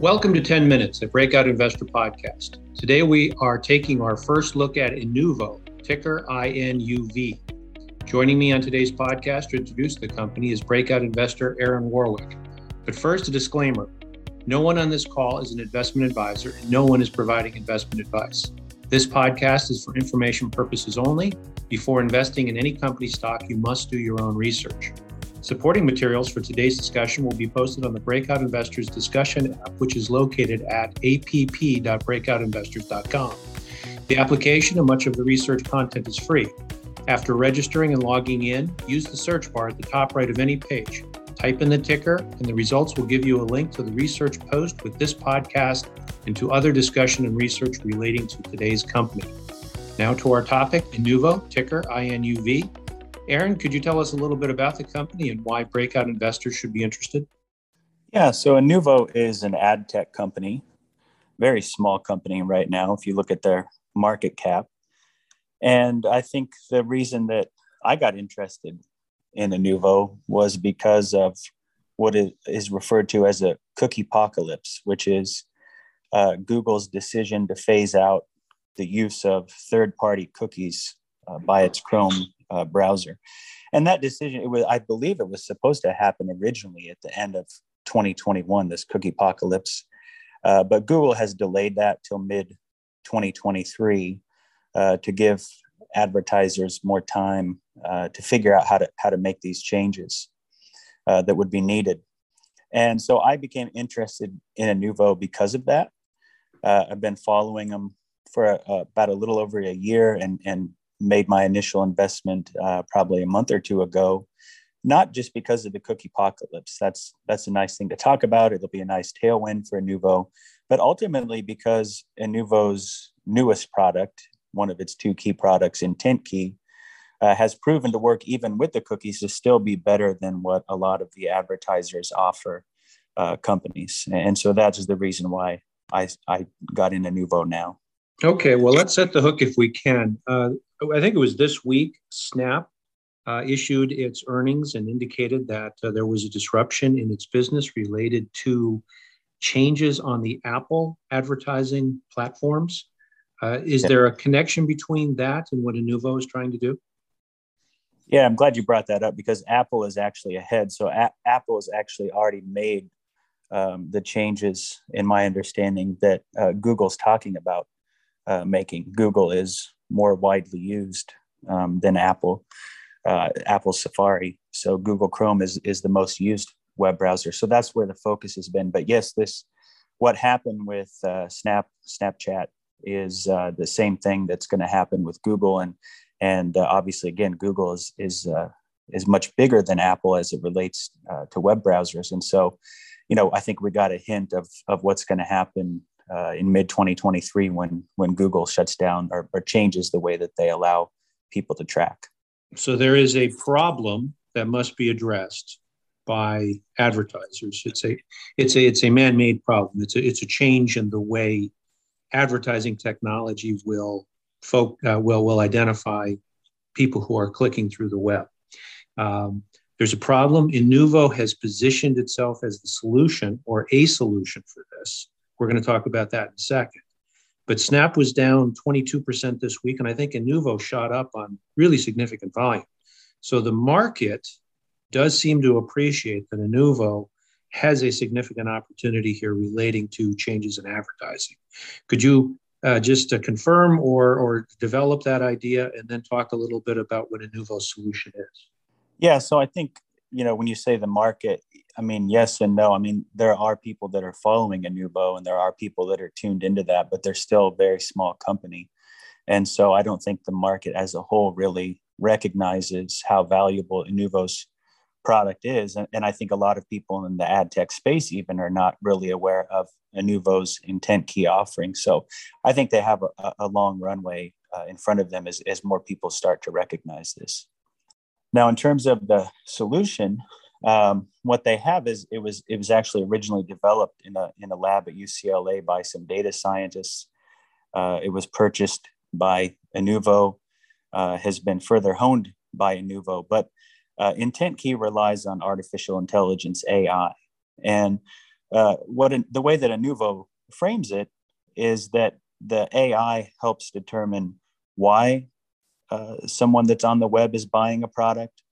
Welcome to 10 Minutes, a Breakout Investor podcast. Today we are taking our first look at Inuvo, ticker INUV. Joining me on today's podcast to introduce the company is breakout investor Aaron Warwick. But first, a disclaimer no one on this call is an investment advisor, and no one is providing investment advice. This podcast is for information purposes only. Before investing in any company stock, you must do your own research. Supporting materials for today's discussion will be posted on the Breakout Investors discussion app, which is located at app.breakoutinvestors.com. The application and much of the research content is free. After registering and logging in, use the search bar at the top right of any page. Type in the ticker, and the results will give you a link to the research post with this podcast and to other discussion and research relating to today's company. Now to our topic, Inuvo, ticker INUV. Aaron, could you tell us a little bit about the company and why breakout investors should be interested? Yeah, so Inuvo is an ad tech company, very small company right now if you look at their market cap. And I think the reason that I got interested in Inuvo was because of what is referred to as a cookie apocalypse, which is uh, Google's decision to phase out the use of third party cookies uh, by its Chrome uh, browser. And that decision, it was, I believe it was supposed to happen originally at the end of 2021, this cookie apocalypse. Uh, but Google has delayed that till mid 2023 uh, to give advertisers more time uh, to figure out how to, how to make these changes uh, that would be needed. And so I became interested in Inuvo because of that. Uh, I've been following them for about a little over a year and, and made my initial investment uh, probably a month or two ago, not just because of the cookie apocalypse. That's that's a nice thing to talk about. It'll be a nice tailwind for Inuvo, but ultimately because Inuvo's newest product, one of its two key products, IntentKey, uh, has proven to work even with the cookies to still be better than what a lot of the advertisers offer uh, companies. And so that's the reason why I, I got into Inuvo now. Okay, well, let's set the hook if we can. Uh, I think it was this week, Snap uh, issued its earnings and indicated that uh, there was a disruption in its business related to changes on the Apple advertising platforms. Uh, is there a connection between that and what Inuvo is trying to do? Yeah, I'm glad you brought that up because Apple is actually ahead. So a- Apple has actually already made um, the changes, in my understanding, that uh, Google's talking about uh, making. Google is more widely used um, than Apple, uh, Apple Safari. So Google Chrome is is the most used web browser. So that's where the focus has been. But yes, this what happened with uh, Snap Snapchat is uh, the same thing that's going to happen with Google, and and uh, obviously again Google is is uh, is much bigger than Apple as it relates to web browsers, and so you know I think we got a hint of of what's going to happen uh, in mid 2023 when when Google shuts down or, or changes the way that they allow people to track. So there is a problem that must be addressed by advertisers. It's a it's a it's a man-made problem. It's a it's a change in the way advertising technology will folk uh, will will identify people who are clicking through the web. Um, there's a problem. Inuvo has positioned itself as the solution or a solution for this. We're going to talk about that in a second. But Snap was down 22% this week, and I think Inuvo shot up on really significant volume. So the market does seem to appreciate that Inuvo has a significant opportunity here relating to changes in advertising. Could you uh, just uh, confirm or, or develop that idea and then talk a little bit about what Inuvo's solution is? Yeah, so I think you know, when you say the market, I mean, yes and no. I mean, there are people that are following Inuvo and there are people that are tuned into that, but they're still a very small company. And so I don't think the market as a whole really recognizes how valuable Inuvo's product is. And, and I think a lot of people in the ad tech space even are not really aware of Inuvo's IntentKey offering. So I think they have a, a long runway uh, in front of them as, as more people start to recognize this. Now, in terms of the solution, um, what they have is it was it was actually originally developed in a in a lab at UCLA by some data scientists. Uh, it was purchased by Inuvo, uh, has been further honed by Inuvo, but uh, IntentKey relies on artificial intelligence AI, and uh, what in, the way that Inuvo frames it is that the AI helps determine why uh, someone that's on the web is buying a product,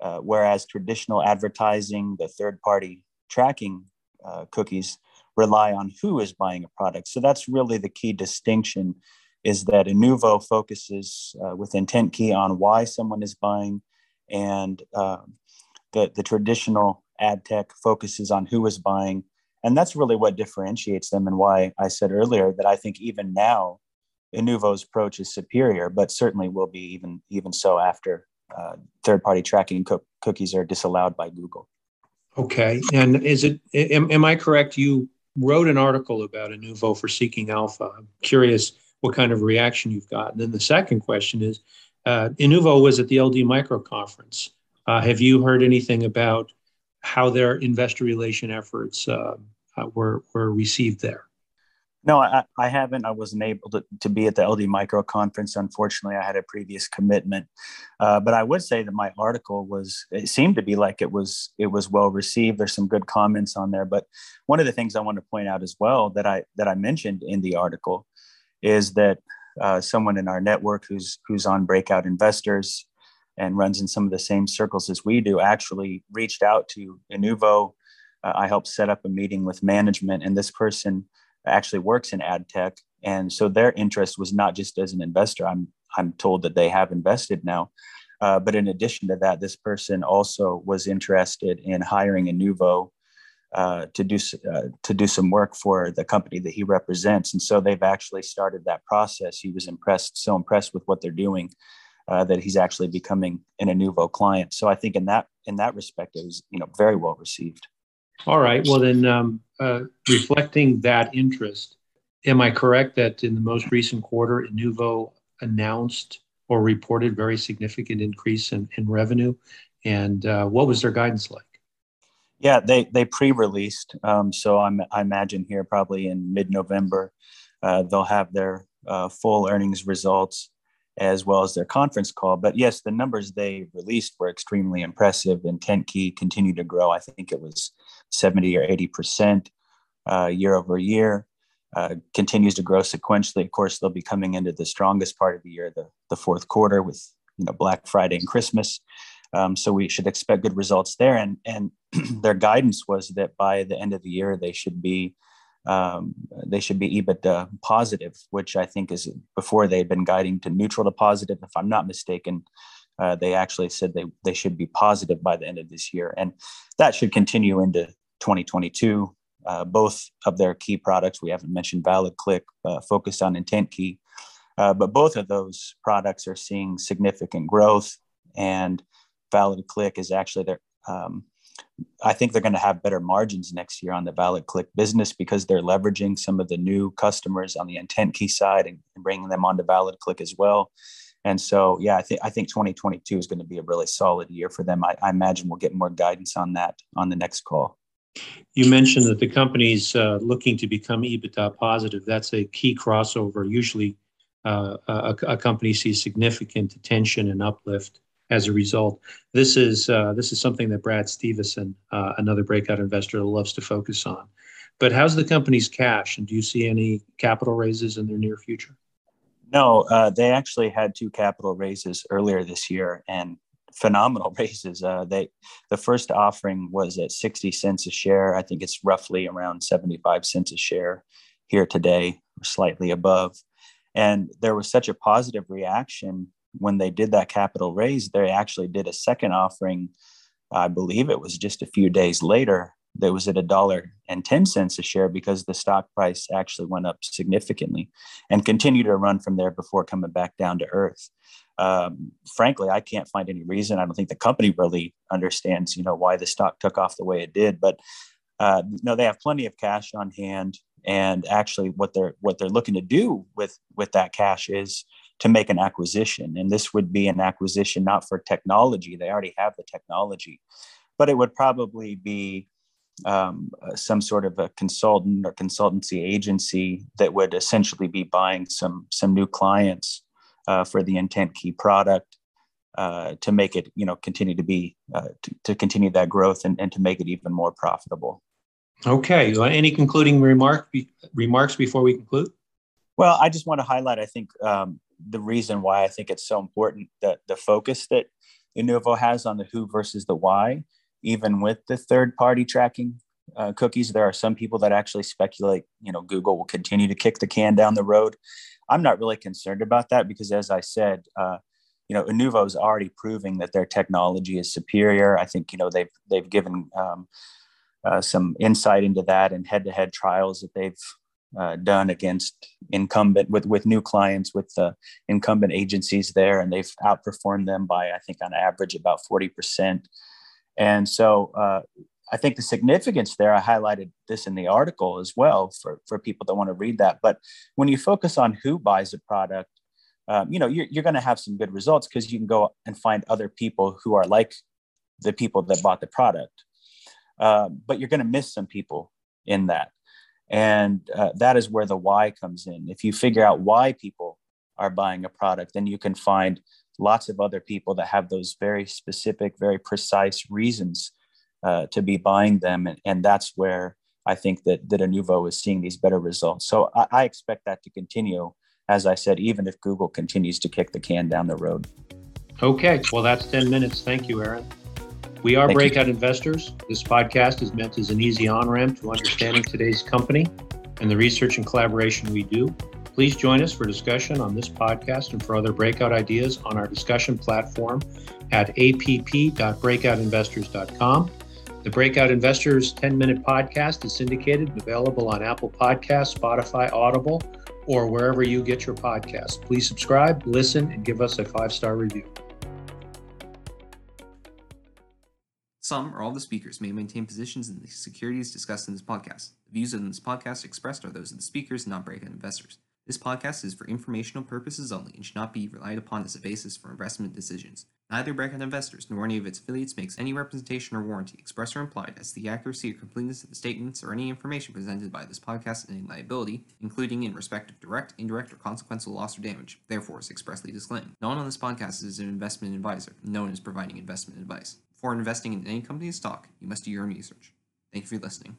uh, whereas traditional advertising, the third party tracking uh, cookies rely on who is buying a product. So that's really the key distinction is that Inuvo focuses uh, with IntentKey on why someone is buying and um, the, the traditional ad tech focuses on who is buying. And that's really what differentiates them and why I said earlier that I think even now Inuvo's approach is superior, but certainly will be even even so after uh, third-party tracking co- cookies are disallowed by Google. Okay, and is it am, am I correct? You wrote an article about Inuvo for Seeking Alpha. I'm curious what kind of reaction you've got. And then the second question is, uh, Inuvo was at the LD Micro conference. Uh, have you heard anything about how their investor relation efforts uh, uh were were received there? No, I, I haven't. I wasn't able to, to be at the LD Micro conference. Unfortunately, I had a previous commitment. Uh, but I would say that my article was, it seemed to be like it was, it was well received. There's some good comments on there. But one of the things I want to point out as well that I, that I mentioned in the article is that uh, someone in our network who's, who's on breakout investors and runs in some of the same circles as we do actually reached out to Inuvo. Uh, I helped set up a meeting with management and this person actually works in ad tech. And so their interest was not just as an investor. I'm, I'm told that they have invested now. Uh, but in addition to that, this person also was interested in hiring Inuvo uh, to do uh, to do some work for the company that he represents, and so they've actually started that process. He was impressed, so impressed with what they're doing, uh, that he's actually becoming an Inuvo client. So I think in that in that respect, it was you know very well received. All right. Well, then, um, uh, reflecting that interest, am I correct that in the most recent quarter, Inuvo announced or reported very significant increase in, in revenue? And uh, what was their guidance like? Yeah, they they pre-released. Um, so I'm, I imagine here probably in mid-November, uh, they'll have their uh, full earnings results as well as their conference call. But yes, the numbers they released were extremely impressive. IntentKey continued to grow. I think it was 70 or 80 percent uh, year over year. Uh, continues to grow sequentially. Of course, they'll be coming into the strongest part of the year, the, the fourth quarter, with you know Black Friday and Christmas. Um, so we should expect good results there. And and their guidance was that by the end of the year they should be um, they should be EBITDA positive, which I think is before they had been guiding to neutral to positive. If I'm not mistaken, uh, they actually said they they should be positive by the end of this year, and that should continue into 2022. Uh, both of their key products, we haven't mentioned ValidClick, uh, focused on IntentKey, uh, but both of those products are seeing significant growth. And ValidClick is actually their, um, I think they're going to have better margins next year on the ValidClick business because they're leveraging some of the new customers on the Intent Key side and, and bringing them onto ValidClick as well. And so, yeah, I think I think 2022 is going to be a really solid year for them. I, I imagine we'll get more guidance on that on the next call. You mentioned that the company's uh, looking to become EBITDA positive. That's a key crossover. Usually, uh, a, a, company sees significant attention and uplift as a result. This is uh, this is something that Brad Stevenson, uh, another breakout investor, loves to focus on. But how's the company's cash, and do you see any capital raises in their near future? No, uh, they actually had two capital raises earlier this year, and phenomenal raises. Uh, they the first offering was at 60 cents a share. I think it's roughly around 75 cents a share here today, slightly above. And there was such a positive reaction when they did that capital raise. They actually did a second offering. I believe it was just a few days later. That was at a dollar and 10 cents a share because the stock price actually went up significantly and continued to run from there before coming back down to earth um, frankly, I can't find any reason. I don't think the company really understands, you know, why the stock took off the way it did. But uh, no, they have plenty of cash on hand, and actually, what they're what they're looking to do with with that cash is to make an acquisition, and this would be an acquisition not for technology. They already have the technology, but it would probably be um, some sort of a consultant or consultancy agency that would essentially be buying some some new clients uh, for the intent key product uh, to make it, you know, continue to be uh, to, to, continue that growth and, and to make it even more profitable. Okay, any concluding remark, be- remarks before we conclude? Well, I just want to highlight, I think, um, the reason why I think it's so important that the focus that Inuvo has on the who versus the why, even with the third party tracking uh, cookies, there are some people that actually speculate, you know, Google will continue to kick the can down the road. I'm not really concerned about that because, as I said, uh, you know, Inuvo is already proving that their technology is superior. I think, you know, they've they've given um, uh, some insight into that and head-to-head trials that they've uh, done against incumbent with with new clients with the incumbent agencies there, and they've outperformed them by I think on average about forty percent. And so uh, I think the significance there, I highlighted this in the article as well for for people that want to read that. But when you focus on who buys a product, um, you know you're, you're going to have some good results because you can go and find other people who are like the people that bought the product. Uh, but you're going to miss some people in that. And uh, that is where the why comes in. If you figure out why people are buying a product, then you can find lots of other people that have those very specific, very precise reasons uh, to be buying them. And, and, that's where I think that, that Inuvo is seeing these better results. So I, I expect that to continue, as I said, even if Google continues to kick the can down the road. Okay, well, that's 10 minutes. Thank you, Aaron. We are Thank Breakout you. Investors. This podcast is meant as an easy on ramp to understanding today's company and the research and collaboration we do. Please join us for discussion on this podcast and for other breakout ideas on our discussion platform at app.breakoutinvestors.com. The Breakout Investors 10 minute podcast is syndicated and available on Apple Podcasts, Spotify, Audible, or wherever you get your podcasts. Please subscribe, listen, and give us a five star review. Some or all the speakers may maintain positions in the securities discussed in this podcast. The views in this podcast expressed are those of the speakers, not breakout investors. This podcast is for informational purposes only and should not be relied upon as a basis for investment decisions. Neither Breakout Investors nor any of its affiliates makes any representation or warranty, express or implied, as to the accuracy or completeness of the statements or any information presented by this podcast and any liability, including in respect of direct, indirect, or consequential loss or damage, therefore is expressly disclaimed. No one on this podcast is an investment advisor, no one is providing investment advice. Before investing in any company's stock, you must do your own research. Thank you for listening.